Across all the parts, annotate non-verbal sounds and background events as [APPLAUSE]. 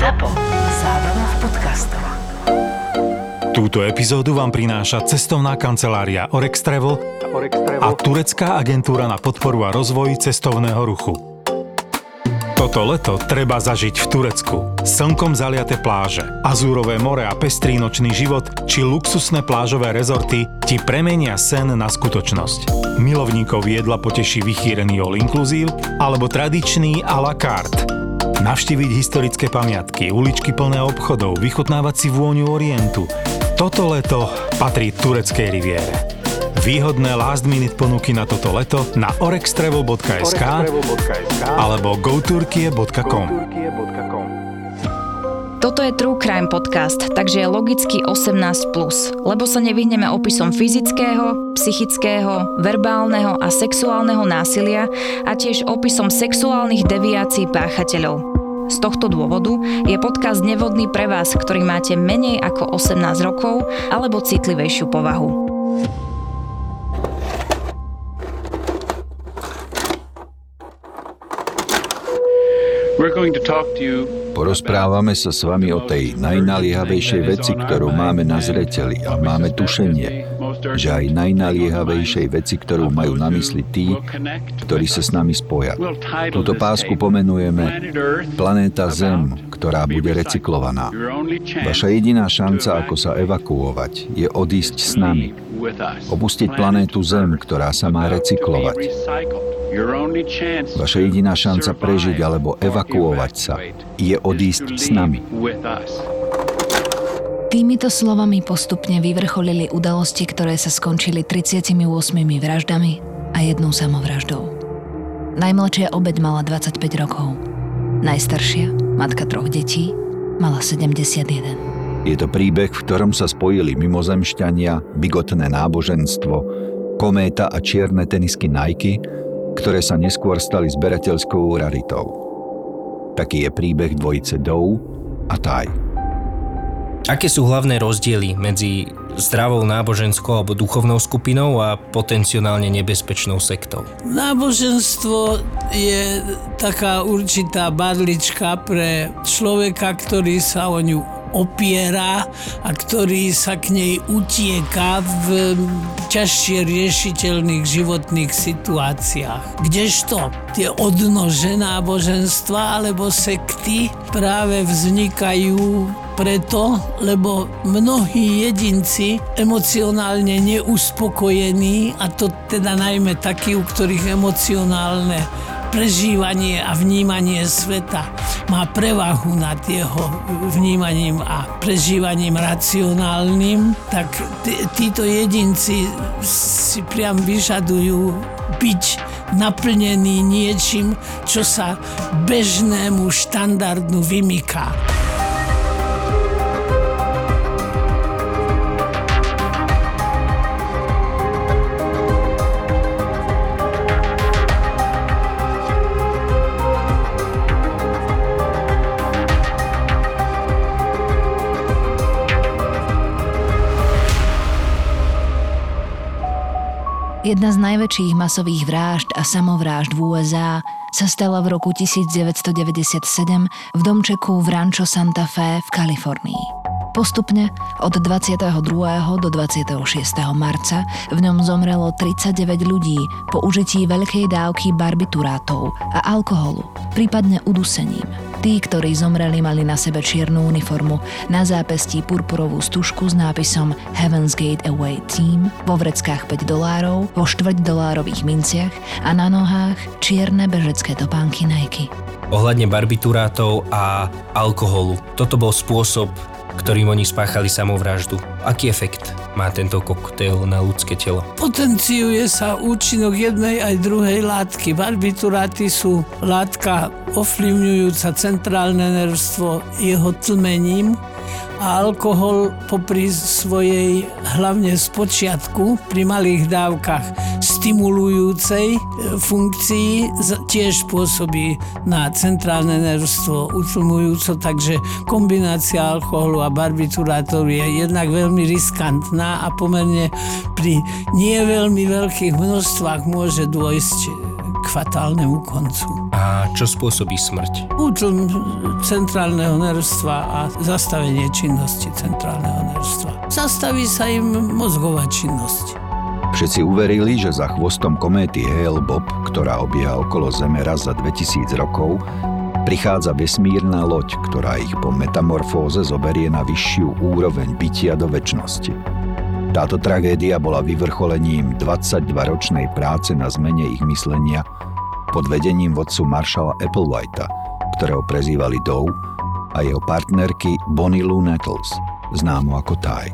ZAPO. Zábrná v podcastov. Túto epizódu vám prináša cestovná kancelária Orex Travel a turecká agentúra na podporu a rozvoj cestovného ruchu. Toto leto treba zažiť v Turecku. Slnkom zaliate pláže, azúrové more a pestrý nočný život či luxusné plážové rezorty ti premenia sen na skutočnosť. Milovníkov jedla poteší vychýrený all inclusive alebo tradičný à la carte. Navštíviť historické pamiatky, uličky plné obchodov, vychutnávať si vôňu Orientu. Toto leto patrí tureckej riviére. Výhodné last minute ponuky na toto leto na orextravel.sk alebo goturkie.com Toto je True Crime Podcast, takže je logicky 18+, lebo sa nevyhneme opisom fyzického, psychického, verbálneho a sexuálneho násilia a tiež opisom sexuálnych deviácií páchateľov. Z tohto dôvodu je podcast nevhodný pre vás, ktorý máte menej ako 18 rokov alebo citlivejšiu povahu. Porozprávame sa s vami o tej najnaliehavejšej veci, ktorú máme na zreteli a máme tušenie, že aj najnaliehavejšej veci, ktorú majú na mysli tí, ktorí sa s nami spoja. Túto pásku pomenujeme Planéta Zem, ktorá bude recyklovaná. Vaša jediná šanca, ako sa evakuovať, je odísť s nami. Opustiť planétu Zem, ktorá sa má recyklovať. Vaša jediná šanca prežiť alebo evakuovať sa je odísť s nami. Týmito slovami postupne vyvrcholili udalosti, ktoré sa skončili 38 vraždami a jednou samovraždou. Najmladšia obeď mala 25 rokov. Najstaršia, matka troch detí, mala 71. Je to príbeh, v ktorom sa spojili mimozemšťania, bigotné náboženstvo, kométa a čierne tenisky Nike, ktoré sa neskôr stali zberateľskou raritou. Taký je príbeh dvojice Dow a Taj. Aké sú hlavné rozdiely medzi zdravou náboženskou alebo duchovnou skupinou a potenciálne nebezpečnou sektou? Náboženstvo je taká určitá barlička pre človeka, ktorý sa o ňu opiera a ktorý sa k nej utieka v ťažšie riešiteľných životných situáciách. Kdežto tie odnože náboženstva alebo sekty práve vznikajú preto, lebo mnohí jedinci emocionálne neuspokojení, a to teda najmä takí, u ktorých emocionálne prežívanie a vnímanie sveta má prevahu nad jeho vnímaním a prežívaním racionálnym, tak t- títo jedinci si priam vyžadujú byť naplnený niečím, čo sa bežnému štandardu vymyká. Jedna z najväčších masových vražd a samovrážd v USA sa stala v roku 1997 v domčeku v Rancho Santa Fe v Kalifornii. Postupne od 22. do 26. marca v ňom zomrelo 39 ľudí po užití veľkej dávky barbiturátov a alkoholu, prípadne udusením. Tí, ktorí zomreli, mali na sebe čiernu uniformu, na zápestí purpurovú stužku s nápisom Heaven's Gate Away Team, vo vreckách 5 dolárov, vo štvrť dolárových minciach a na nohách čierne bežecké topánky Nike. Ohľadne barbiturátov a alkoholu. Toto bol spôsob, ktorým oni spáchali samovraždu. Aký efekt má tento koktail na ľudské telo? Potenciuje sa účinok jednej aj druhej látky. Barbituráty sú látka ovplyvňujúca centrálne nervstvo jeho tlmením a alkohol popri svojej hlavne z počiatku pri malých dávkach stimulujúcej e, funkcii tiež pôsobí na centrálne nervstvo utlmujúco, takže kombinácia alkoholu a barbiturátoru je jednak veľmi riskantná a pomerne pri nie veľmi veľkých množstvách môže dôjsť k fatálnemu koncu. A čo spôsobí smrť? Útlm centrálneho nervstva a zastavenie činnosti centrálneho nervstva. Zastaví sa im mozgová činnosť. Všetci uverili, že za chvostom kométy Hale-Bopp, ktorá obieha okolo Zeme raz za 2000 rokov, prichádza vesmírna loď, ktorá ich po metamorfóze zoberie na vyššiu úroveň bytia do väčšnosti. Táto tragédia bola vyvrcholením 22-ročnej práce na zmene ich myslenia pod vedením vodcu Marshalla Applewhita, ktorého prezývali Doe, a jeho partnerky Bonnie Lou Nettles, známu ako Ty.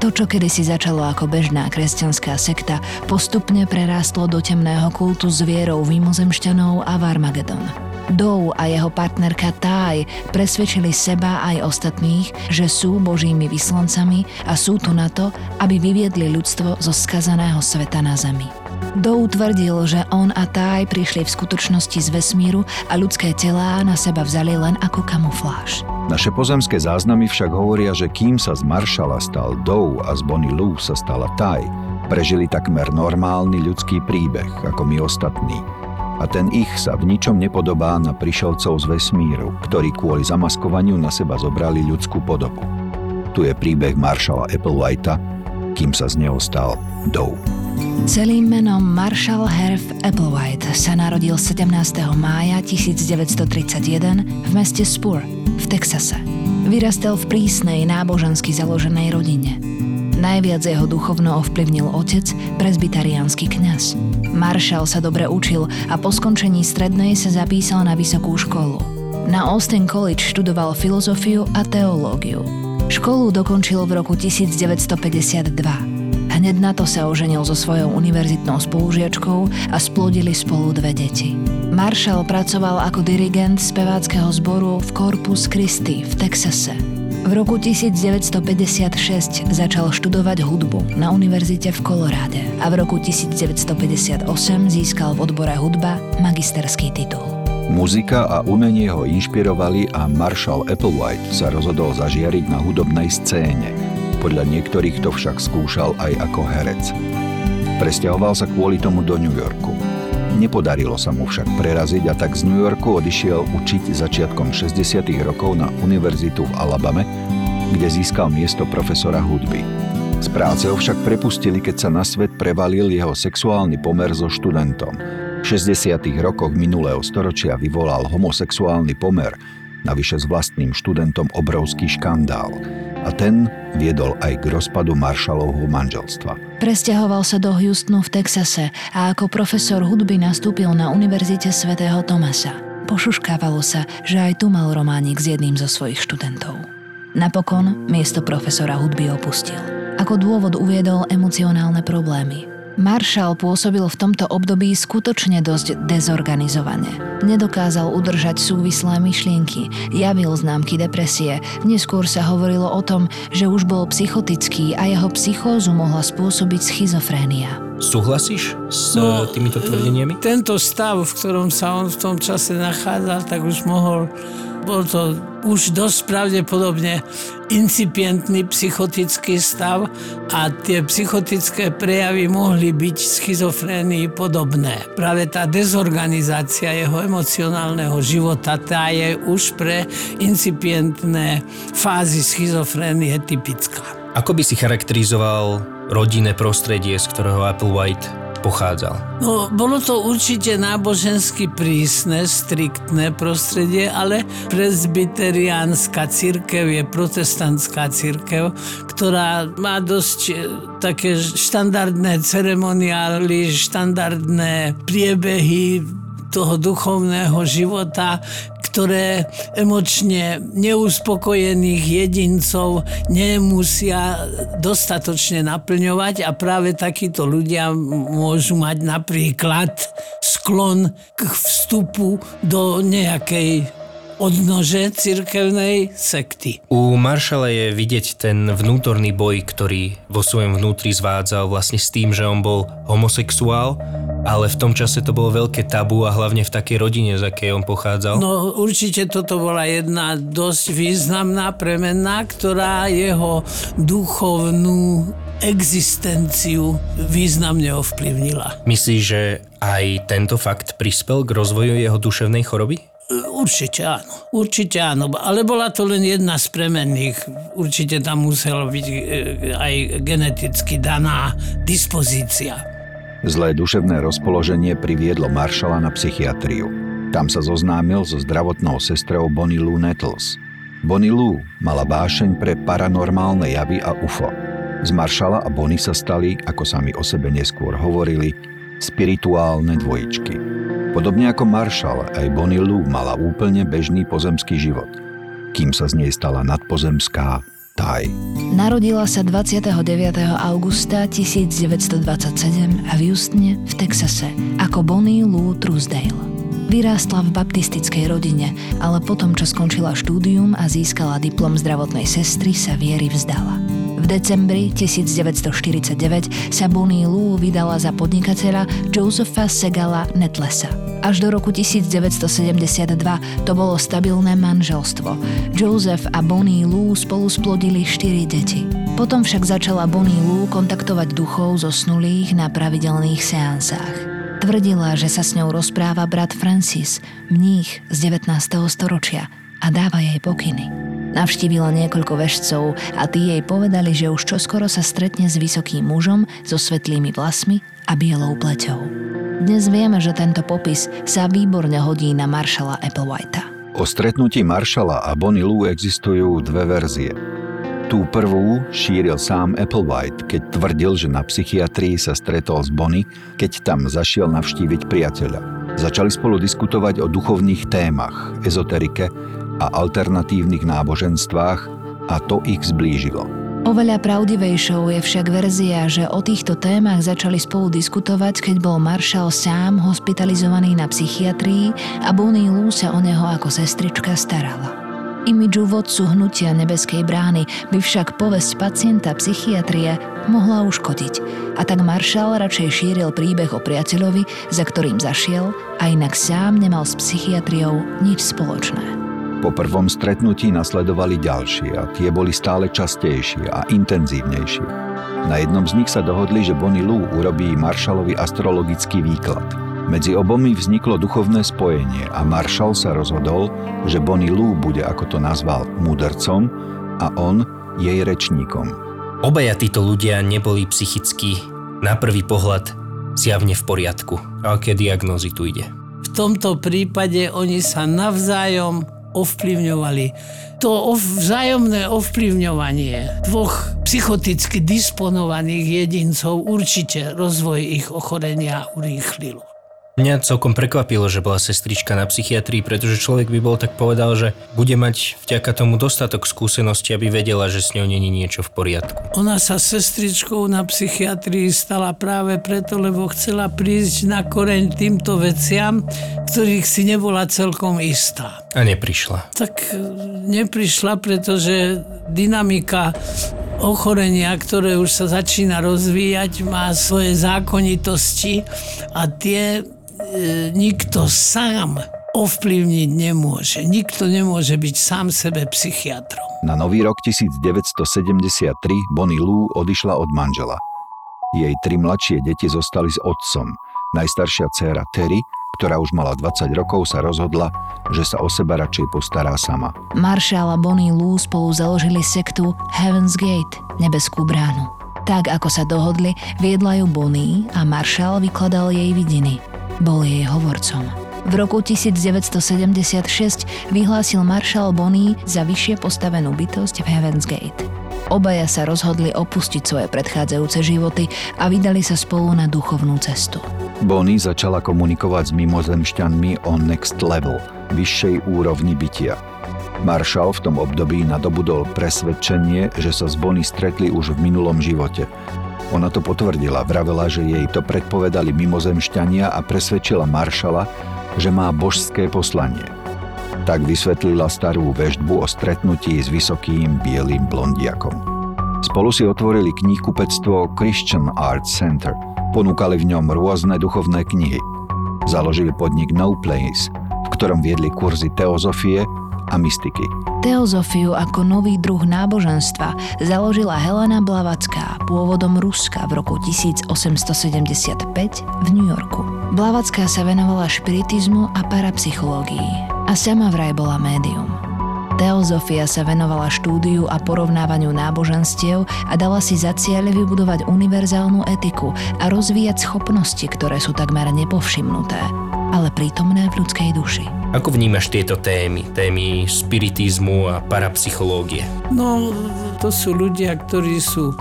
To, čo kedysi začalo ako bežná kresťanská sekta, postupne prerástlo do temného kultu s vierou v mimozemšťanov a v. Dow a jeho partnerka Taj presvedčili seba aj ostatných, že sú božími vyslancami a sú tu na to, aby vyviedli ľudstvo zo skazaného sveta na zemi. Dow tvrdil, že on a Taj prišli v skutočnosti z vesmíru a ľudské telá na seba vzali len ako kamufláž. Naše pozemské záznamy však hovoria, že kým sa z Maršala stal Dow a z Bonnie Lou sa stala Taj, prežili takmer normálny ľudský príbeh, ako my ostatní. A ten ich sa v ničom nepodobá na prišelcov z vesmíru, ktorí kvôli zamaskovaniu na seba zobrali ľudskú podobu. Tu je príbeh Maršala Applewhita, kým sa z neho stal Dow. Celým menom Marshall Herf Applewhite sa narodil 17. mája 1931 v meste Spur v Texase. Vyrastal v prísnej nábožensky založenej rodine. Najviac jeho duchovno ovplyvnil otec, presbytariánsky kňaz. Marshall sa dobre učil a po skončení strednej sa zapísal na vysokú školu. Na Austin College študoval filozofiu a teológiu. Školu dokončil v roku 1952. Hneď na to sa oženil so svojou univerzitnou spolužiačkou a splodili spolu dve deti. Marshall pracoval ako dirigent speváckého zboru v Corpus Christi v Texase. V roku 1956 začal študovať hudbu na univerzite v Koloráde a v roku 1958 získal v odbore hudba magisterský titul. Muzika a umenie ho inšpirovali a Marshall Applewhite sa rozhodol zažiariť na hudobnej scéne. Podľa niektorých to však skúšal aj ako herec. Presťahoval sa kvôli tomu do New Yorku. Nepodarilo sa mu však preraziť a tak z New Yorku odišiel učiť začiatkom 60. rokov na univerzitu v Alabame, kde získal miesto profesora hudby. Z práce ho však prepustili, keď sa na svet prevalil jeho sexuálny pomer so študentom. V 60. rokoch minulého storočia vyvolal homosexuálny pomer, navyše s vlastným študentom obrovský škandál. A ten viedol aj k rozpadu Marshallovho manželstva. Presťahoval sa do Houstonu v Texase a ako profesor hudby nastúpil na Univerzite svätého Tomasa. Pošuškávalo sa, že aj tu mal románik s jedným zo svojich študentov. Napokon miesto profesora hudby opustil. Ako dôvod uviedol emocionálne problémy. Marshall pôsobil v tomto období skutočne dosť dezorganizovane. Nedokázal udržať súvislé myšlienky, javil známky depresie, neskôr sa hovorilo o tom, že už bol psychotický a jeho psychózu mohla spôsobiť schizofrénia. Súhlasíš s No, no, týmito tvrdeniami? Tento stav, v ktorom sa on v tom čase nachádzal, tak už mohol, bol to už dosť pravdepodobne incipientný psychotický stav a tie psychotické prejavy mohli byť schizofrénii podobné. Práve tá dezorganizácia jeho emocionálneho života, tá je už pre incipientné fázy schizofrénie typická. Ako by si charakterizoval rodinné prostredie, z ktorého Applewhite pochádzal? No, bolo to určite nábožensky prísne, striktné prostredie, ale presbyteriánska církev je protestantská církev, ktorá má dosť e, také štandardné ceremoniály, štandardné priebehy toho duchovného života, ktoré emočne neuspokojených jedincov nemusia dostatočne naplňovať a práve takíto ľudia môžu mať napríklad sklon k vstupu do nejakej odnože cirkevnej sekty. U Maršala je vidieť ten vnútorný boj, ktorý vo svojom vnútri zvádzal vlastne s tým, že on bol homosexuál, ale v tom čase to bolo veľké tabu a hlavne v takej rodine, z akej on pochádzal. No určite toto bola jedna dosť významná premena, ktorá jeho duchovnú existenciu významne ovplyvnila. Myslíš, že aj tento fakt prispel k rozvoju jeho duševnej choroby? Určite áno, určite áno, ale bola to len jedna z premenných. Určite tam musela byť e, aj geneticky daná dispozícia. Zlé duševné rozpoloženie priviedlo Maršala na psychiatriu. Tam sa zoznámil so zdravotnou sestrou Bonnie Lou Nettles. Bonnie Lou mala vášeň pre paranormálne javy a UFO. Z Maršala a Bonnie sa stali, ako sami o sebe neskôr hovorili, spirituálne dvojičky. Podobne ako Marshall, aj Bonnie Lou mala úplne bežný pozemský život, kým sa z nej stala nadpozemská Taj. Narodila sa 29. augusta 1927 v Houstone v Texase ako Bonnie Lou Truesdale. Vyrástla v baptistickej rodine, ale potom, čo skončila štúdium a získala diplom zdravotnej sestry, sa viery vzdala. V decembri 1949 sa Bonnie Lou vydala za podnikateľa Josepha Segala Netlesa. Až do roku 1972 to bolo stabilné manželstvo. Joseph a Bonnie Lou spolu splodili 4 deti. Potom však začala Bonnie Lou kontaktovať duchov zosnulých na pravidelných seansách. Tvrdila, že sa s ňou rozpráva brat Francis, mních z 19. storočia a dáva jej pokyny. Navštívila niekoľko vešcov a tí jej povedali, že už čoskoro sa stretne s vysokým mužom so svetlými vlasmi a bielou pleťou. Dnes vieme, že tento popis sa výborne hodí na Maršala Applewhita. O stretnutí Maršala a Bonnie Lou existujú dve verzie. Tú prvú šíril sám Applewhite, keď tvrdil, že na psychiatrii sa stretol s Bonnie, keď tam zašiel navštíviť priateľa. Začali spolu diskutovať o duchovných témach, ezoterike a alternatívnych náboženstvách a to ich zblížilo. Oveľa pravdivejšou je však verzia, že o týchto témach začali spolu diskutovať, keď bol Marshall sám hospitalizovaný na psychiatrii a Bonnie Lou sa o neho ako sestrička starala. Imidžu vodcu hnutia nebeskej brány by však povesť pacienta psychiatrie mohla uškodiť. A tak Marshall radšej šíril príbeh o priateľovi, za ktorým zašiel a inak sám nemal s psychiatriou nič spoločné. Po prvom stretnutí nasledovali ďalšie a tie boli stále častejšie a intenzívnejšie. Na jednom z nich sa dohodli, že Bonnie Lou urobí Marshallovi astrologický výklad. Medzi obomi vzniklo duchovné spojenie a Marshall sa rozhodol, že Bonnie Lou bude, ako to nazval, mudrcom a on jej rečníkom. Obaja títo ľudia neboli psychicky na prvý pohľad zjavne v poriadku. A aké diagnózy tu ide? V tomto prípade oni sa navzájom ovplyvňovali. To vzájomné ovplyvňovanie dvoch psychoticky disponovaných jedincov určite rozvoj ich ochorenia urýchlilo. Mňa celkom prekvapilo, že bola sestrička na psychiatrii, pretože človek by bol tak povedal, že bude mať vďaka tomu dostatok skúsenosti, aby vedela, že s ňou není niečo v poriadku. Ona sa sestričkou na psychiatrii stala práve preto, lebo chcela prísť na koreň týmto veciam, ktorých si nebola celkom istá. A neprišla. Tak e, neprišla, pretože dynamika ochorenia, ktoré už sa začína rozvíjať, má svoje zákonitosti a tie E, nikto sám ovplyvniť nemôže. Nikto nemôže byť sám sebe psychiatrom. Na nový rok 1973 Bonnie Lou odišla od manžela. Jej tri mladšie deti zostali s otcom. Najstaršia dcéra Terry, ktorá už mala 20 rokov, sa rozhodla, že sa o seba radšej postará sama. Marshall a Bonnie Lou spolu založili sektu Heaven's Gate, nebeskú bránu. Tak, ako sa dohodli, viedla ju Bonnie a Marshall vykladal jej vidiny. Bol jej hovorcom. V roku 1976 vyhlásil maršal Bonny za vyššie postavenú bytosť v Heaven's Gate. Obaja sa rozhodli opustiť svoje predchádzajúce životy a vydali sa spolu na duchovnú cestu. Bonnie začala komunikovať s mimozemšťanmi o next level, vyššej úrovni bytia. Marshall v tom období nadobudol presvedčenie, že sa s Bonnie stretli už v minulom živote ona to potvrdila, vravela, že jej to predpovedali mimozemšťania a presvedčila maršala, že má božské poslanie. Tak vysvetlila starú veždbu o stretnutí s vysokým bielým blondiakom. Spolu si otvorili knihkupectvo Christian Arts Center. Ponúkali v ňom rôzne duchovné knihy. Založili podnik No Place, v ktorom viedli kurzy teozofie a mystiky. Teozofiu ako nový druh náboženstva založila Helena Blavacká, pôvodom Ruska v roku 1875 v New Yorku. Blavacká sa venovala špiritizmu a parapsychológii a sama vraj bola médium. Teozofia sa venovala štúdiu a porovnávaniu náboženstiev a dala si za cieľ vybudovať univerzálnu etiku a rozvíjať schopnosti, ktoré sú takmer nepovšimnuté, ale prítomné v ľudskej duši. Ako vnímaš tieto témy? Témy spiritizmu a parapsychológie? No, to sú ľudia, ktorí sú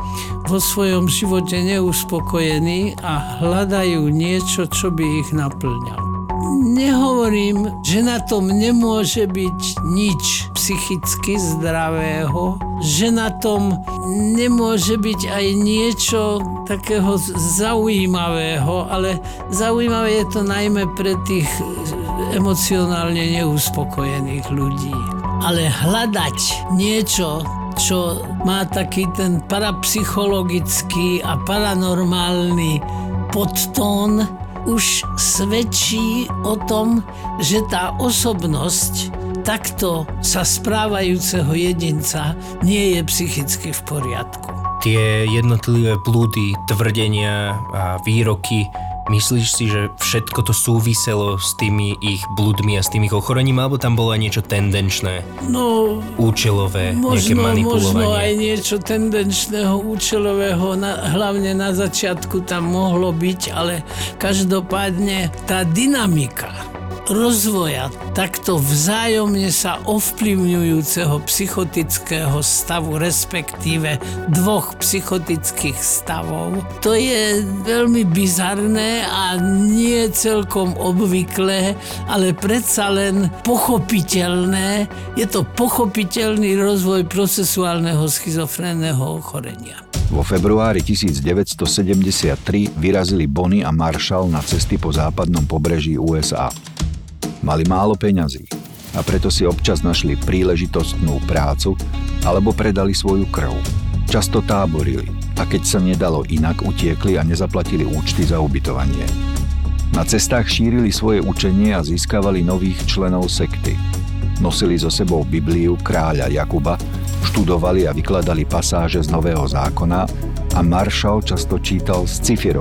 vo svojom živote neuspokojení a hľadajú niečo, čo by ich naplňalo. Nehovorím, že na tom nemôže byť nič psychicky zdravého, že na tom nemôže byť aj niečo takého zaujímavého, ale zaujímavé je to najmä pre tých emocionálne neuspokojených ľudí. Ale hľadať niečo, čo má taký ten parapsychologický a paranormálny podtón, už svedčí o tom, že tá osobnosť takto sa správajúceho jedinca nie je psychicky v poriadku. Tie jednotlivé blúdy, tvrdenia a výroky Myslíš si, že všetko to súviselo s tými ich blúdmi a s tým ich ochorením, alebo tam bolo aj niečo tendenčné? No, účelové, možno, nejaké manipulovanie? Možno aj niečo tendenčného, účelového, na, hlavne na začiatku tam mohlo byť, ale každopádne tá dynamika rozvoja takto vzájomne sa ovplyvňujúceho psychotického stavu, respektíve dvoch psychotických stavov. To je veľmi bizarné a nie celkom obvyklé, ale predsa len pochopiteľné. Je to pochopiteľný rozvoj procesuálneho schizofrénneho ochorenia. Vo februári 1973 vyrazili Bonnie a Marshall na cesty po západnom pobreží USA. Mali málo peňazí a preto si občas našli príležitostnú prácu alebo predali svoju krv. Často táborili a keď sa nedalo inak, utiekli a nezaplatili účty za ubytovanie. Na cestách šírili svoje učenie a získavali nových členov sekty. Nosili so sebou Bibliu kráľa Jakuba, študovali a vykladali pasáže z Nového zákona a Marshall často čítal sci-fi.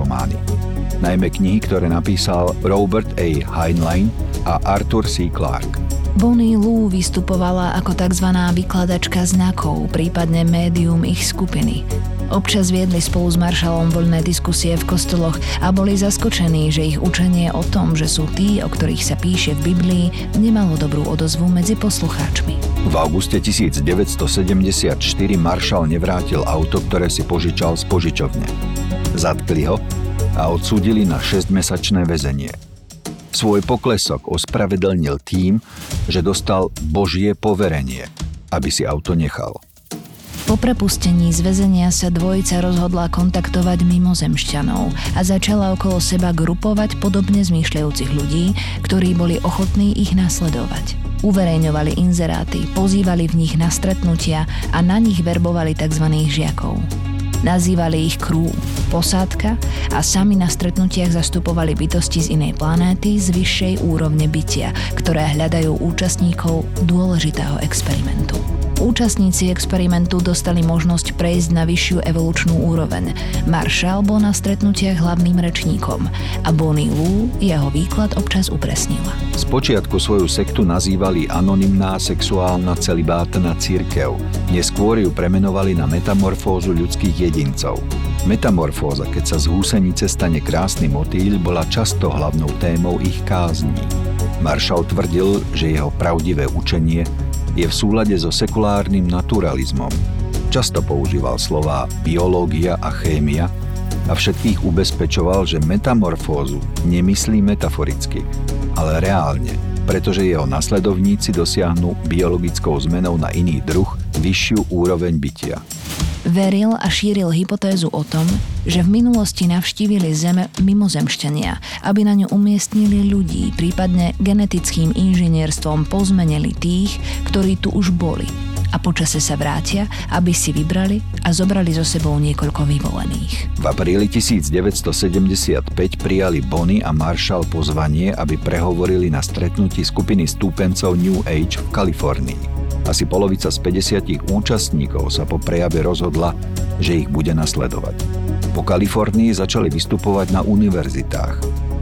Najmä knihy, ktoré napísal Robert A. Heinlein a Arthur C. Clarke. Bonnie Lou vystupovala ako tzv. vykladačka znakov, prípadne médium ich skupiny. Občas viedli spolu s Maršalom voľné diskusie v kostoloch a boli zaskočení, že ich učenie o tom, že sú tí, o ktorých sa píše v Biblii, nemalo dobrú odozvu medzi poslucháčmi. V auguste 1974 Maršal nevrátil auto, ktoré si požičal z požičovne. Zatkli ho a odsúdili na 6-mesačné väzenie. Svoj poklesok ospravedlnil tým, že dostal Božie poverenie, aby si auto nechal. Po prepustení z väzenia sa dvojica rozhodla kontaktovať mimozemšťanov a začala okolo seba grupovať podobne zmýšľajúcich ľudí, ktorí boli ochotní ich nasledovať. Uverejňovali inzeráty, pozývali v nich na stretnutia a na nich verbovali tzv. žiakov. Nazývali ich krú, posádka a sami na stretnutiach zastupovali bytosti z inej planéty z vyššej úrovne bytia, ktoré hľadajú účastníkov dôležitého experimentu. Účastníci experimentu dostali možnosť prejsť na vyššiu evolučnú úroveň. Marshall bol na stretnutiach hlavným rečníkom a Bonnie Lou jeho výklad občas upresnila. Spočiatku svoju sektu nazývali anonymná sexuálna celibátna církev. Neskôr ju premenovali na metamorfózu ľudských jedincov. Metamorfóza, keď sa z húsenice stane krásny motýľ, bola často hlavnou témou ich kázní. Marshall tvrdil, že jeho pravdivé učenie je v súlade so sekulárnym naturalizmom. Často používal slová biológia a chémia a všetkých ubezpečoval, že metamorfózu nemyslí metaforicky, ale reálne, pretože jeho nasledovníci dosiahnu biologickou zmenou na iný druh vyššiu úroveň bytia. Veril a šíril hypotézu o tom, že v minulosti navštívili Zem mimozemšťania, aby na ňu umiestnili ľudí, prípadne genetickým inžinierstvom pozmenili tých, ktorí tu už boli a počase sa vrátia, aby si vybrali a zobrali so sebou niekoľko vyvolených. V apríli 1975 prijali Bonnie a Marshall pozvanie, aby prehovorili na stretnutí skupiny stúpencov New Age v Kalifornii. Asi polovica z 50 účastníkov sa po prejave rozhodla, že ich bude nasledovať. Po Kalifornii začali vystupovať na univerzitách.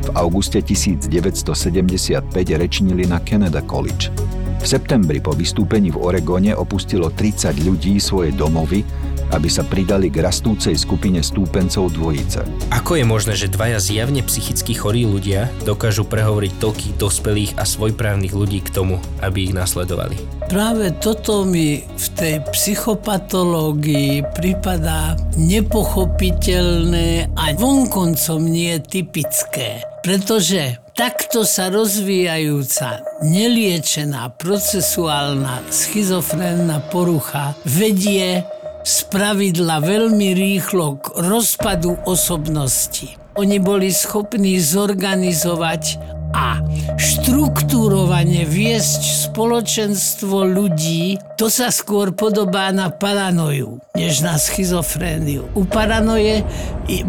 V auguste 1975 rečnili na Canada College. V septembri po vystúpení v Oregone opustilo 30 ľudí svoje domovy, aby sa pridali k rastúcej skupine stúpencov dvojice. Ako je možné, že dvaja zjavne psychicky chorí ľudia dokážu prehovoriť toľkých dospelých a svojprávnych ľudí k tomu, aby ich nasledovali? Práve toto mi v tej psychopatológii pripadá nepochopiteľné a vonkoncom nie typické. Pretože takto sa rozvíjajúca, neliečená, procesuálna, schizofrénna porucha vedie z pravidla veľmi rýchlo k rozpadu osobnosti. Oni boli schopní zorganizovať a štruktúrovane viesť spoločenstvo ľudí, to sa skôr podobá na paranoju, než na schizofréniu. U paranoje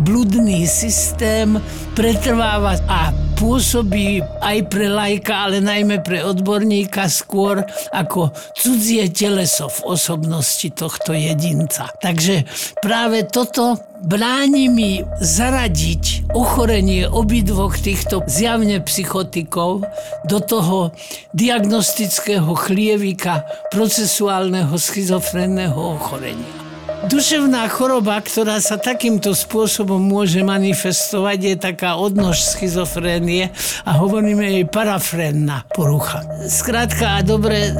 bludný systém pretrváva a pôsobí aj pre lajka, ale najmä pre odborníka skôr ako cudzie teleso v osobnosti tohto jedinca. Takže práve toto bráni mi zaradiť ochorenie obidvoch týchto zjavne psychotikov do toho diagnostického chlievika procesuálneho schizofrenného ochorenia. Duševná choroba, ktorá sa takýmto spôsobom môže manifestovať, je taká odnož schizofrénie a hovoríme jej parafrénna porucha. Skrátka a dobre,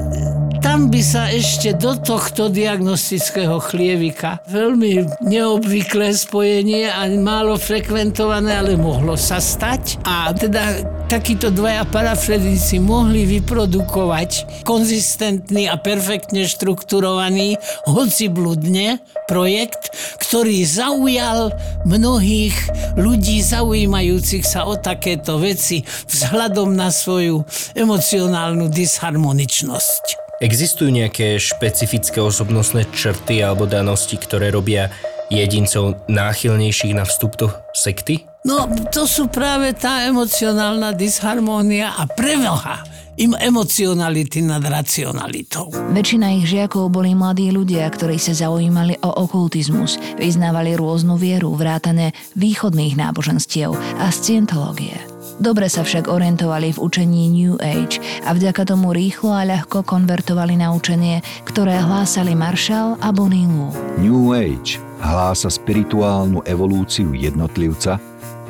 tam by sa ešte do tohto diagnostického chlievika veľmi neobvyklé spojenie a málo frekventované, ale mohlo sa stať. A teda takíto dvaja parafredici mohli vyprodukovať konzistentný a perfektne štrukturovaný, hoci bludne, projekt, ktorý zaujal mnohých ľudí zaujímajúcich sa o takéto veci vzhľadom na svoju emocionálnu disharmoničnosť. Existujú nejaké špecifické osobnostné črty alebo danosti, ktoré robia jedincov náchylnejších na vstup do sekty? No, to sú práve tá emocionálna disharmónia a prevaha im emocionality nad racionalitou. Väčšina ich žiakov boli mladí ľudia, ktorí sa zaujímali o okultizmus, vyznávali rôznu vieru, vrátane východných náboženstiev a scientológie. Dobre sa však orientovali v učení New Age a vďaka tomu rýchlo a ľahko konvertovali na učenie, ktoré hlásali Marshall a Bonnie Lu. New Age hlása spirituálnu evolúciu jednotlivca,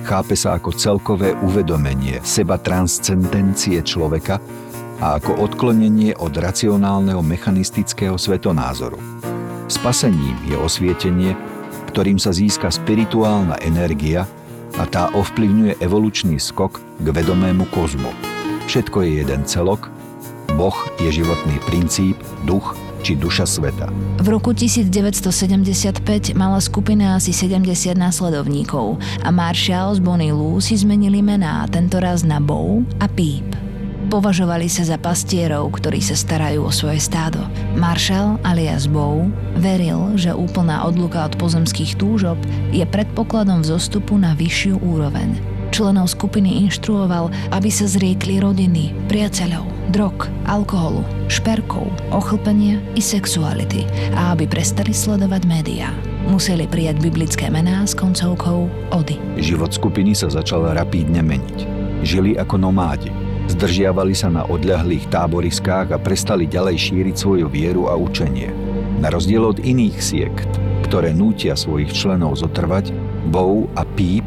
chápe sa ako celkové uvedomenie seba transcendencie človeka a ako odklonenie od racionálneho mechanistického svetonázoru. Spasením je osvietenie, ktorým sa získa spirituálna energia, a tá ovplyvňuje evolučný skok k vedomému kozmu. Všetko je jeden celok, Boh je životný princíp, duch či duša sveta. V roku 1975 mala skupina asi 70 následovníkov a Marshall z Bonnie Lou si zmenili mená, tentoraz na Bow a Peep. Považovali sa za pastierov, ktorí sa starajú o svoje stádo. Marshall alias Bow veril, že úplná odluka od pozemských túžob je predpokladom vzostupu na vyššiu úroveň. Členov skupiny inštruoval, aby sa zriekli rodiny, priateľov, drog, alkoholu, šperkov, ochlpenia i sexuality a aby prestali sledovať médiá. Museli prijať biblické mená s koncovkou Ody. Život skupiny sa začal rapídne meniť. Žili ako nomádi, Zdržiavali sa na odľahlých táboriskách a prestali ďalej šíriť svoju vieru a učenie. Na rozdiel od iných siekt, ktoré nútia svojich členov zotrvať, Bow a Píp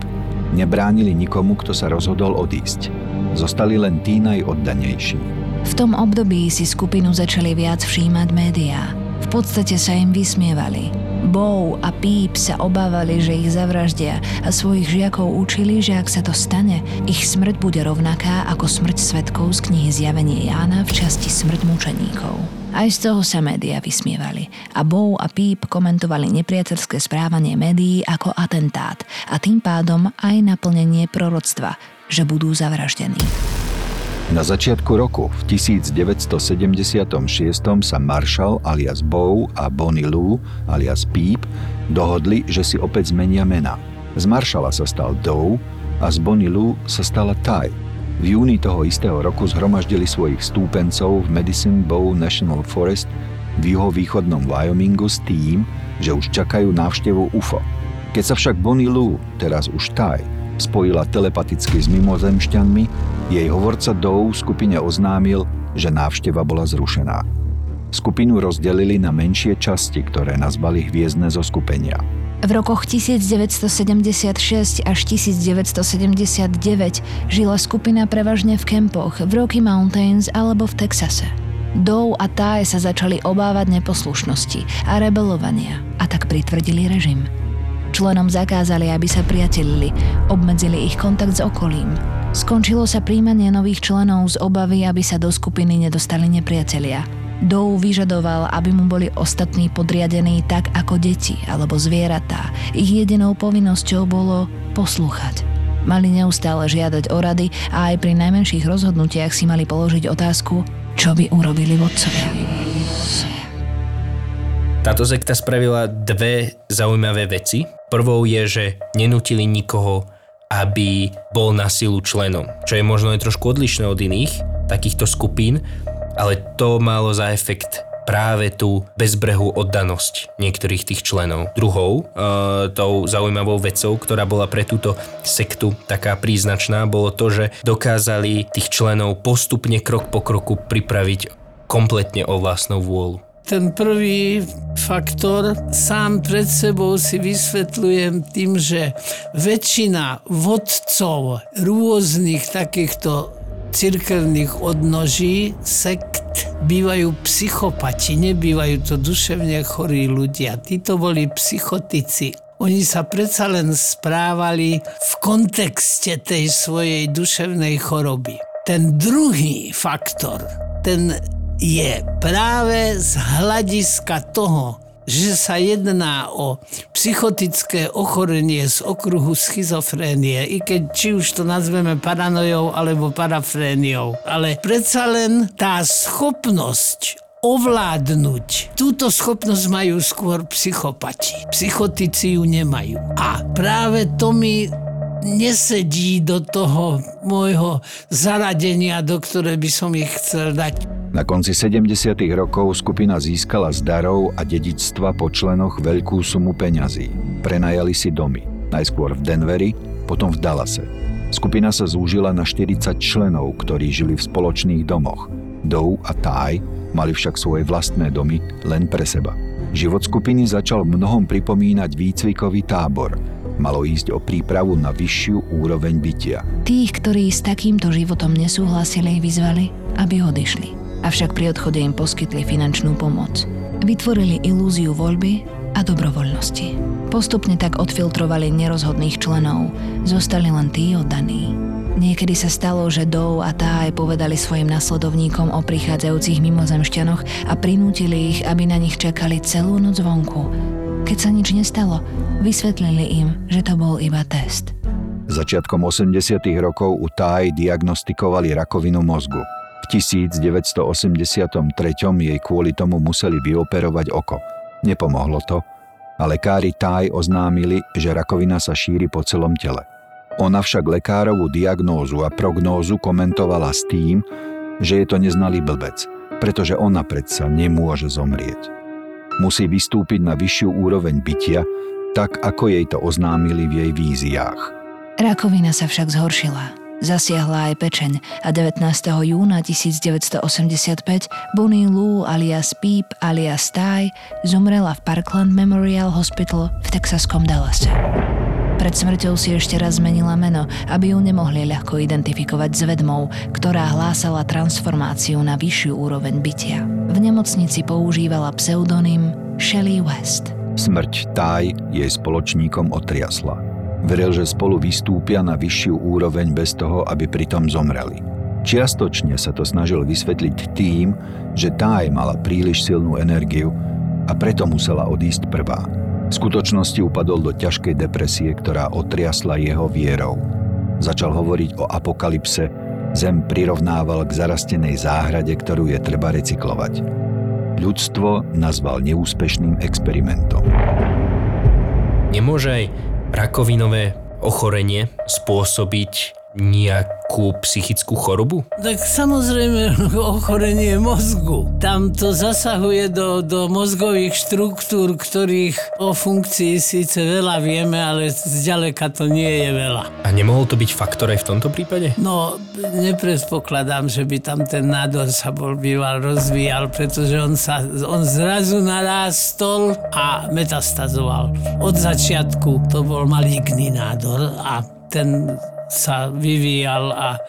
nebránili nikomu, kto sa rozhodol odísť. Zostali len tí najoddanejší. V tom období si skupinu začali viac všímať médiá. V podstate sa im vysmievali. Bow a Píp sa obávali, že ich zavraždia a svojich žiakov učili, že ak sa to stane, ich smrť bude rovnaká ako smrť svetkov z knihy Zjavenie Jána v časti Smrť mučeníkov. Aj z toho sa médiá vysmievali a Bow a Píp komentovali nepriateľské správanie médií ako atentát a tým pádom aj naplnenie proroctva, že budú zavraždení. Na začiatku roku v 1976 sa Marshall alias Bow a Bonnie Lou alias Peep dohodli, že si opäť zmenia mena. Z Marshalla sa stal Doe a z Bonnie Lou sa stala Ty. V júni toho istého roku zhromaždili svojich stúpencov v Medicine Bow National Forest v juhovýchodnom Wyomingu s tým, že už čakajú návštevu UFO. Keď sa však Bonnie Lou, teraz už Ty, spojila telepaticky s mimozemšťanmi, jej hovorca Dow skupine oznámil, že návšteva bola zrušená. Skupinu rozdelili na menšie časti, ktoré nazvali hviezdne zo skupenia. V rokoch 1976 až 1979 žila skupina prevažne v kempoch v Rocky Mountains alebo v Texase. Dow a Ty sa začali obávať neposlušnosti a rebelovania a tak pritvrdili režim. Členom zakázali, aby sa priatelili, obmedzili ich kontakt s okolím. Skončilo sa príjmanie nových členov z obavy, aby sa do skupiny nedostali nepriatelia – Dow vyžadoval, aby mu boli ostatní podriadení tak ako deti alebo zvieratá. Ich jedinou povinnosťou bolo poslúchať. Mali neustále žiadať o rady a aj pri najmenších rozhodnutiach si mali položiť otázku, čo by urobili vodcovia. Táto sekta spravila dve zaujímavé veci. Prvou je, že nenutili nikoho, aby bol na silu členom, čo je možno aj trošku odlišné od iných takýchto skupín, ale to malo za efekt práve tú bezbrehú oddanosť niektorých tých členov. Druhou, e, tou zaujímavou vecou, ktorá bola pre túto sektu taká príznačná, bolo to, že dokázali tých členov postupne krok po kroku pripraviť kompletne o vlastnú vôľu. Ten prvý faktor sám pred sebou si vysvetľujem tým, že väčšina vodcov rôznych takýchto cirkevných odnoží, sekt, bývajú psychopati, nebývajú to duševne chorí ľudia. Títo boli psychotici. Oni sa predsa len správali v kontexte tej svojej duševnej choroby. Ten druhý faktor, ten je práve z hľadiska toho, že sa jedná o psychotické ochorenie z okruhu schizofrénie, i keď či už to nazveme paranojou alebo parafréniou. Ale predsa len tá schopnosť ovládnuť. Túto schopnosť majú skôr psychopati. Psychotici ju nemajú. A práve to mi nesedí do toho môjho zaradenia, do ktoré by som ich chcel dať. Na konci 70. rokov skupina získala z darov a dedičstva po členoch veľkú sumu peňazí. Prenajali si domy, najskôr v Denveri, potom v Dallase. Skupina sa zúžila na 40 členov, ktorí žili v spoločných domoch. Dow a Ty mali však svoje vlastné domy len pre seba. Život skupiny začal mnohom pripomínať výcvikový tábor. Malo ísť o prípravu na vyššiu úroveň bytia. Tých, ktorí s takýmto životom nesúhlasili, vyzvali, aby odišli avšak pri odchode im poskytli finančnú pomoc. Vytvorili ilúziu voľby a dobrovoľnosti. Postupne tak odfiltrovali nerozhodných členov, zostali len tí oddaní. Niekedy sa stalo, že Dow a tá aj povedali svojim nasledovníkom o prichádzajúcich mimozemšťanoch a prinútili ich, aby na nich čakali celú noc vonku. Keď sa nič nestalo, vysvetlili im, že to bol iba test. Začiatkom 80. rokov u Taj diagnostikovali rakovinu mozgu – 1983 jej kvôli tomu museli vyoperovať oko. Nepomohlo to a lekári Taj oznámili, že rakovina sa šíri po celom tele. Ona však lekárovú diagnózu a prognózu komentovala s tým, že je to neznalý blbec, pretože ona predsa nemôže zomrieť. Musí vystúpiť na vyššiu úroveň bytia, tak ako jej to oznámili v jej víziách. Rakovina sa však zhoršila Zasiahla aj pečeň a 19. júna 1985 Bonnie Lou alias Peep alias Ty zomrela v Parkland Memorial Hospital v texaskom Dallase. Pred smrťou si ešte raz zmenila meno, aby ju nemohli ľahko identifikovať s vedmou, ktorá hlásala transformáciu na vyššiu úroveň bytia. V nemocnici používala pseudonym Shelley West. Smrť Taj jej spoločníkom otriasla. Veril, že spolu vystúpia na vyššiu úroveň bez toho, aby pritom zomreli. Čiastočne sa to snažil vysvetliť tým, že tá aj mala príliš silnú energiu a preto musela odísť prvá. V skutočnosti upadol do ťažkej depresie, ktorá otriasla jeho vierou. Začal hovoriť o apokalypse, zem prirovnával k zarastenej záhrade, ktorú je treba recyklovať. Ľudstvo nazval neúspešným experimentom. Nemôže aj rakovinové ochorenie spôsobiť nejakú psychickú chorobu? Tak samozrejme [LAUGHS] ochorenie mozgu. Tam to zasahuje do, do mozgových štruktúr, ktorých o funkcii síce veľa vieme, ale zďaleka to nie je veľa. A nemohol to byť faktor aj v tomto prípade? No, nepredpokladám, že by tam ten nádor sa bol býval rozvíjal, pretože on sa on zrazu narástol a metastazoval. Od začiatku to bol maligný nádor a ten sa vyvíjal a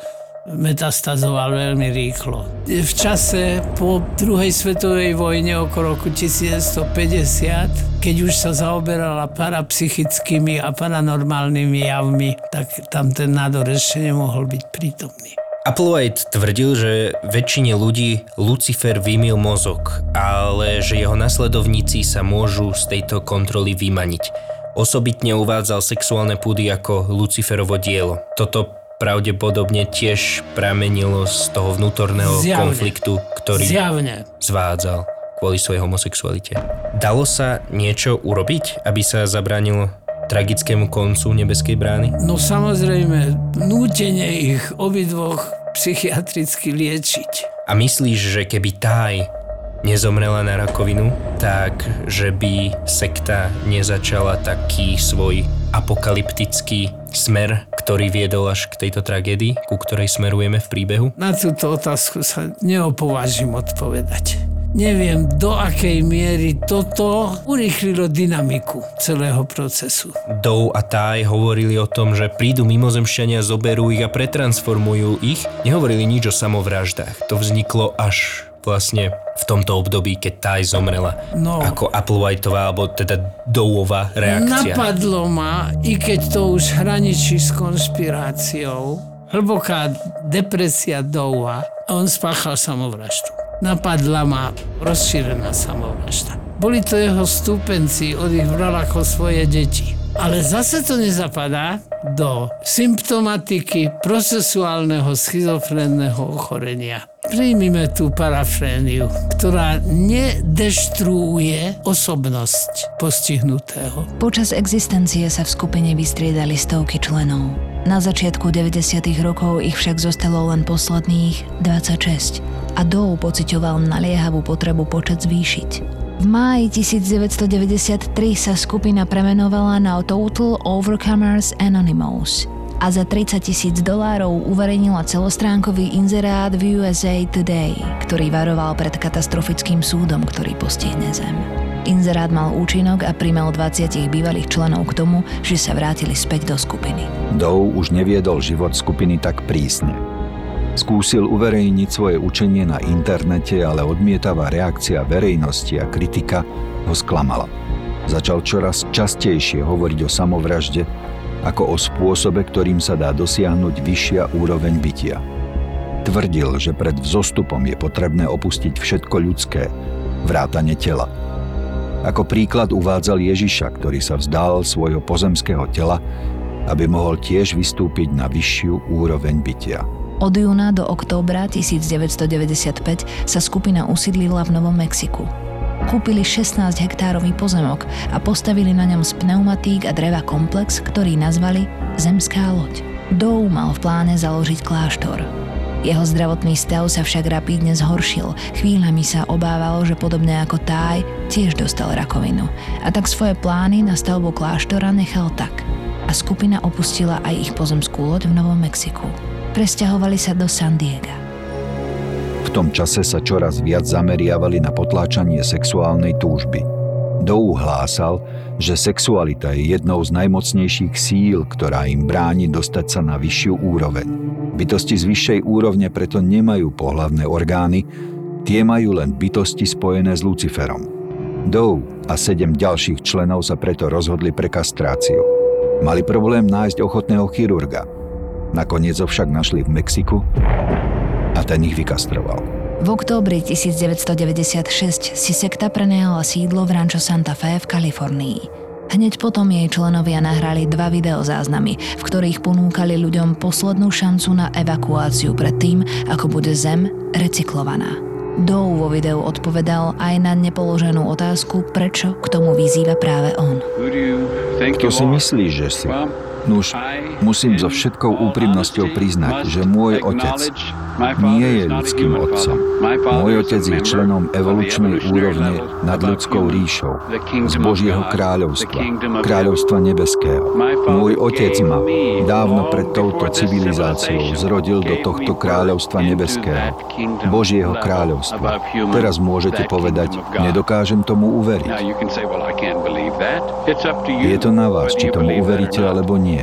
metastazoval veľmi rýchlo. V čase po druhej svetovej vojne okolo roku 1950, keď už sa zaoberala parapsychickými a paranormálnymi javmi, tak tam ten nádor ešte nemohol byť prítomný. Applewhite tvrdil, že väčšine ľudí Lucifer vymil mozog, ale že jeho nasledovníci sa môžu z tejto kontroly vymaniť. Osobitne uvádzal sexuálne púdy ako Luciferovo dielo. Toto pravdepodobne tiež pramenilo z toho vnútorného Zjavne. konfliktu, ktorý Zjavne. zvádzal kvôli svojej homosexualite. Dalo sa niečo urobiť, aby sa zabránilo tragickému koncu nebeskej brány? No samozrejme, nútenie ich obidvoch psychiatricky liečiť. A myslíš, že keby Taj nezomrela na rakovinu, tak že by sekta nezačala taký svoj apokalyptický smer, ktorý viedol až k tejto tragédii, ku ktorej smerujeme v príbehu? Na túto otázku sa neopovážim odpovedať. Neviem, do akej miery toto urýchlilo dynamiku celého procesu. Dow a Taj hovorili o tom, že prídu mimozemšťania, zoberú ich a pretransformujú ich. Nehovorili nič o samovraždách. To vzniklo až vlastne v tomto období, keď Taj zomrela. No. Ako Applewhiteová, alebo teda Dowová reakcia. Napadlo ma, i keď to už hraničí s konšpiráciou, hlboká depresia Dowa a on spáchal samovraždu. Napadla ma rozšírená samovražda. Boli to jeho stúpenci, od ich bral ako svoje deti. Ale zase to nezapadá do symptomatiky procesuálneho schizofrénneho ochorenia. Príjmime tú parafréniu, ktorá nedeštruuje osobnosť postihnutého. Počas existencie sa v skupine vystriedali stovky členov. Na začiatku 90. rokov ich však zostalo len posledných 26 a Dow pociťoval naliehavú potrebu počet zvýšiť. V máji 1993 sa skupina premenovala na Total Overcomers Anonymous a za 30 tisíc dolárov uverejnila celostránkový inzerát v USA Today, ktorý varoval pred katastrofickým súdom, ktorý postihne Zem. Inzerát mal účinok a primel 20 bývalých členov k tomu, že sa vrátili späť do skupiny. Dow už neviedol život skupiny tak prísne. Skúsil uverejniť svoje učenie na internete, ale odmietavá reakcia verejnosti a kritika ho sklamala. Začal čoraz častejšie hovoriť o samovražde ako o spôsobe, ktorým sa dá dosiahnuť vyššia úroveň bytia. Tvrdil, že pred vzostupom je potrebné opustiť všetko ľudské, vrátane tela. Ako príklad uvádzal Ježiša, ktorý sa vzdal svojho pozemského tela, aby mohol tiež vystúpiť na vyššiu úroveň bytia. Od júna do októbra 1995 sa skupina usídlila v Novom Mexiku. Kúpili 16 hektárový pozemok a postavili na ňom z pneumatík a dreva komplex, ktorý nazvali Zemská loď. Dow mal v pláne založiť kláštor. Jeho zdravotný stav sa však rapídne zhoršil. Chvíľami sa obával, že podobne ako Taj tiež dostal rakovinu. A tak svoje plány na stavbu kláštora nechal tak. A skupina opustila aj ich pozemskú loď v Novom Mexiku. Presťahovali sa do San Diega. V tom čase sa čoraz viac zameriavali na potláčanie sexuálnej túžby. Dow hlásal, že sexualita je jednou z najmocnejších síl, ktorá im bráni dostať sa na vyššiu úroveň. Bytosti z vyššej úrovne preto nemajú pohlavné orgány, tie majú len bytosti spojené s Luciferom. Dow a sedem ďalších členov sa preto rozhodli pre kastráciu. Mali problém nájsť ochotného chirurga. Nakoniec ho však našli v Mexiku a ten ich vykastroval. V októbri 1996 si sekta prenajala sídlo v Rancho Santa Fe v Kalifornii. Hneď potom jej členovia nahrali dva videozáznamy, v ktorých ponúkali ľuďom poslednú šancu na evakuáciu pred tým, ako bude Zem recyklovaná. Dow vo videu odpovedal aj na nepoloženú otázku, prečo k tomu vyzýva práve on. Kto si myslíš, že si? Nuž, musím so všetkou úprimnosťou priznať, že môj otec nie je ľudským otcom. Môj otec je členom evolučnej úrovne nad ľudskou ríšou, z Božieho kráľovstva, kráľovstva nebeského. Môj otec ma dávno pred touto civilizáciou zrodil do tohto kráľovstva nebeského, Božieho kráľovstva. Teraz môžete povedať, nedokážem tomu uveriť. Je to na vás, či tomu uveríte alebo nie.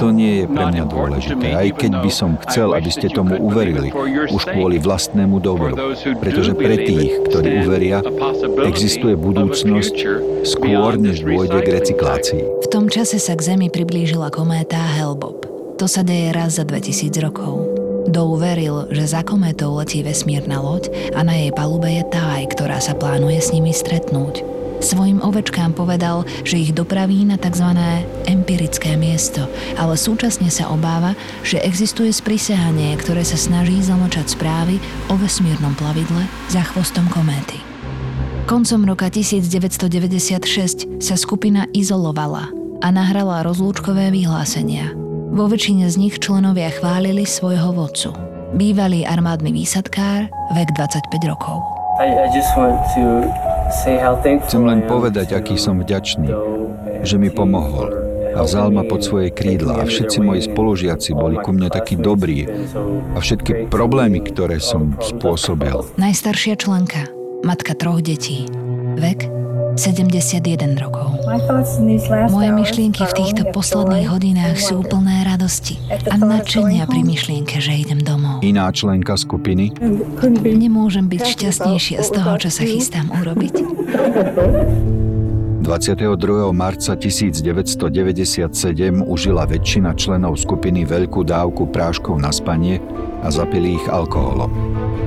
To nie je pre mňa dôležité, aj keď by som chcel, aby ste tomu uverili, už kvôli vlastnému dobru. Pretože pre tých, ktorí uveria, existuje budúcnosť skôr, než dôjde k recyklácii. V tom čase sa k Zemi priblížila kométa Hellbob. To sa deje raz za 2000 rokov. Doe veril, že za kométou letí vesmírna loď a na jej palube je Taj, ktorá sa plánuje s nimi stretnúť. Svojim ovečkám povedal, že ich dopraví na tzv. empirické miesto, ale súčasne sa obáva, že existuje sprisehanie, ktoré sa snaží zamlčať správy o vesmírnom plavidle za chvostom kométy. Koncom roka 1996 sa skupina izolovala a nahrala rozlúčkové vyhlásenia. Vo väčšine z nich členovia chválili svojho vodcu. Bývalý armádny výsadkár, vek 25 rokov. Chcem len povedať, aký som vďačný, že mi pomohol. a vzal ma pod svoje krídla a všetci moji spolužiaci boli ku mne takí dobrí a všetky problémy, ktoré som spôsobil. Najstaršia členka, matka troch detí, vek 71 rokov. Moje myšlienky v týchto posledných hodinách sú plné radosti a nadšenia pri myšlienke, že idem domov. Iná členka skupiny Nemôžem byť šťastnejšia z toho, čo sa chystám urobiť. 22. marca 1997 užila väčšina členov skupiny veľkú dávku práškov na spanie a zapili ich alkoholom.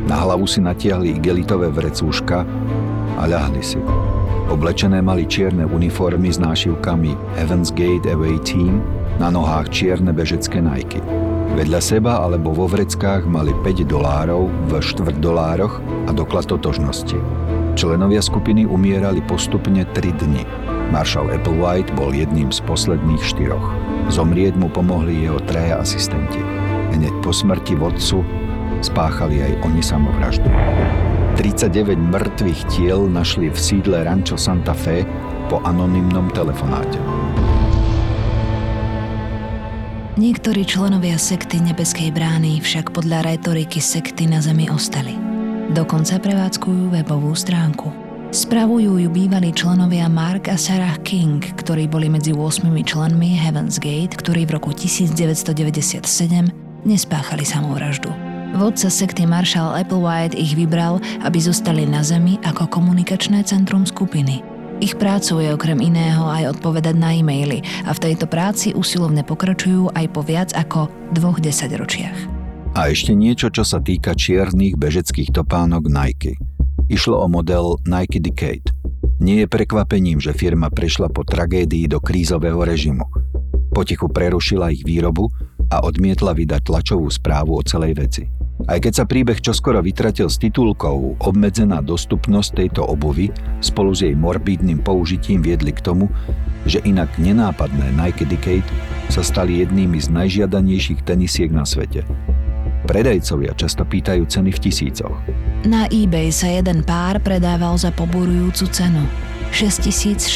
Na hlavu si natiahli igelitové vrecúška a ľahli si. Oblečené mali čierne uniformy s nášivkami Heaven's Gate Away Team, na nohách čierne bežecké Nike. Vedľa seba alebo vo vreckách mali 5 dolárov v štvrt dolároch a doklad totožnosti. Členovia skupiny umierali postupne 3 dni. Marshall Applewhite bol jedným z posledných štyroch. Zomrieť mu pomohli jeho traja asistenti. Hneď po smrti vodcu spáchali aj oni samovraždu. 39 mŕtvych tiel našli v sídle Rancho Santa Fe po anonymnom telefonáte. Niektorí členovia sekty Nebeskej brány však podľa retoriky sekty na Zemi ostali. Dokonca prevádzkujú webovú stránku. Spravujú ju bývalí členovia Mark a Sarah King, ktorí boli medzi 8 členmi Heaven's Gate, ktorí v roku 1997 nespáchali samovraždu. Vodca sekty Marshall Applewhite ich vybral, aby zostali na Zemi ako komunikačné centrum skupiny. Ich prácou je okrem iného aj odpovedať na e-maily a v tejto práci usilovne pokračujú aj po viac ako dvoch desaťročiach. A ešte niečo, čo sa týka čiernych bežeckých topánok Nike. Išlo o model Nike Decade. Nie je prekvapením, že firma prešla po tragédii do krízového režimu. Potichu prerušila ich výrobu a odmietla vydať tlačovú správu o celej veci. Aj keď sa príbeh čoskoro vytratil s titulkou obmedzená dostupnosť tejto obuvy spolu s jej morbidným použitím viedli k tomu, že inak nenápadné Nike Decade sa stali jednými z najžiadanejších tenisiek na svete. Predajcovia často pýtajú ceny v tisícoch. Na eBay sa jeden pár predával za poburujúcu cenu 6660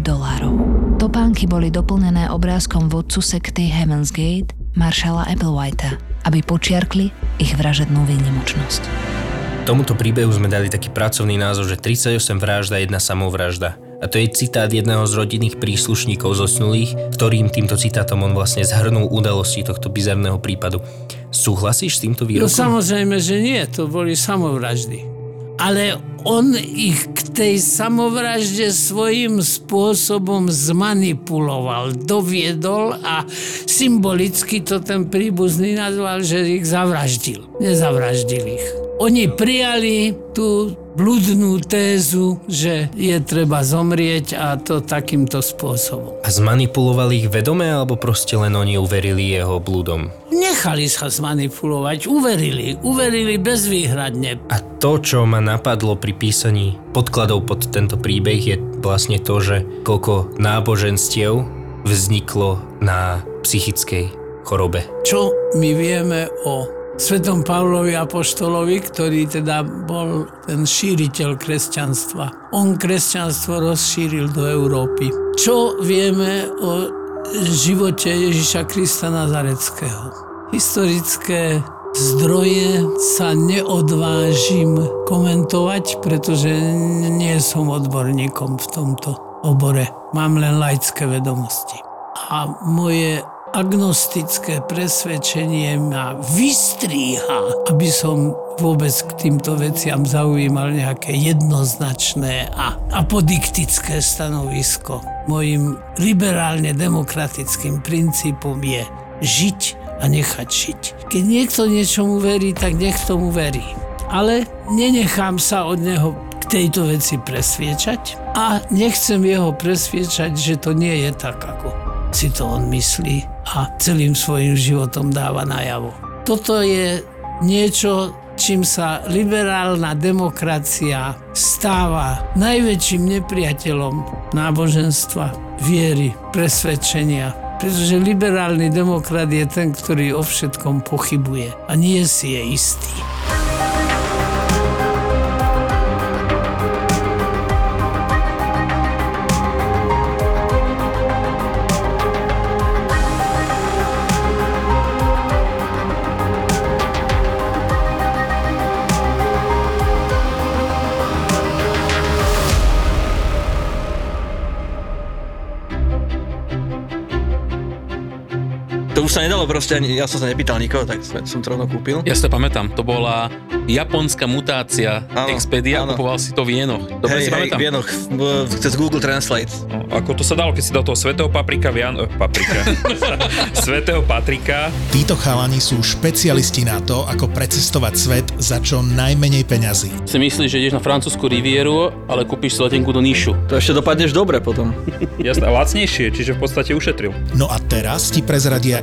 dolárov. Topánky boli doplnené obrázkom vodcu sekty Heaven's Gate, Marshalla Applewhita, aby počiarkli ich vražednú výnimočnosť. Tomuto príbehu sme dali taký pracovný názov, že 38 vražda, jedna samovražda. A to je citát jedného z rodinných príslušníkov zosnulých, ktorým týmto citátom on vlastne zhrnul udalosti tohto bizarného prípadu. Súhlasíš s týmto No výrokom? samozrejme, že nie, to boli samovraždy. Ale on ich k tej samovražde svojím spôsobom zmanipuloval, doviedol a symbolicky to ten príbuzný nazval, že ich zavraždil. Nezavraždil ich. Oni prijali tú bludnú tézu, že je treba zomrieť a to takýmto spôsobom. A zmanipulovali ich vedome, alebo proste len oni uverili jeho blúdom? Nechali sa zmanipulovať, uverili, uverili bezvýhradne. A to, čo ma napadlo pri písaní podkladov pod tento príbeh, je vlastne to, že koľko náboženstiev vzniklo na psychickej chorobe. Čo my vieme o svetom Pavlovi Apoštolovi, ktorý teda bol ten šíriteľ kresťanstva. On kresťanstvo rozšíril do Európy. Čo vieme o živote Ježiša Krista Nazareckého? Historické zdroje sa neodvážim komentovať, pretože nie som odborníkom v tomto obore. Mám len laické vedomosti. A moje agnostické presvedčenie ma vystríha, aby som vôbec k týmto veciam zaujímal nejaké jednoznačné a apodiktické stanovisko. Mojím liberálne demokratickým princípom je žiť a nechať žiť. Keď niekto niečomu verí, tak nech tomu verí. Ale nenechám sa od neho k tejto veci presviečať a nechcem jeho presviečať, že to nie je tak, ako si to on myslí a celým svojim životom dáva najavo. Toto je niečo, čím sa liberálna demokracia stáva najväčším nepriateľom náboženstva, viery, presvedčenia. Pretože liberálny demokrat je ten, ktorý o všetkom pochybuje a nie si je istý. To už sa nedalo proste, ani, ja som sa nepýtal nikoho, tak som som to rovno kúpil. Ja si to pamätám, to bola japonská mutácia Áno, Expedia, áno. kupoval si to v jenoch. Dobre hej, si hej, pamätám. v Vienoch, v- cez Google Translate. No, ako to sa dalo, keď si do toho svetého paprika, Vian... eh, paprika. [LAUGHS] svetého Patrika. Títo chalani sú špecialisti na to, ako precestovať svet za čo najmenej peňazí. Si myslíš, že ideš na francúzsku rivieru, ale kúpiš si letenku do Níšu. To ešte dopadneš dobre potom. Jasné, a lacnejšie, čiže v podstate ušetril. No a teraz ti prezradia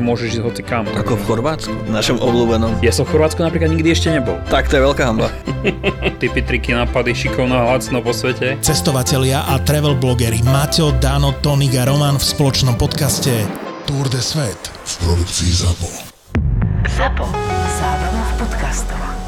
môžeš ísť hoci kam. Ako v Chorvátsku, v našom obľúbenom. Ja som v Chorvátsku napríklad nikdy ešte nebol. Tak to je veľká hamba. [LAUGHS] Typy, triky, nápady, šikovno a lacno po svete. Cestovatelia a travel blogeri Maťo, Dano, Tonik a Roman v spoločnom podcaste Tour de Svet v produkcii ZAPO. ZAPO. Zábrná v podcastovách.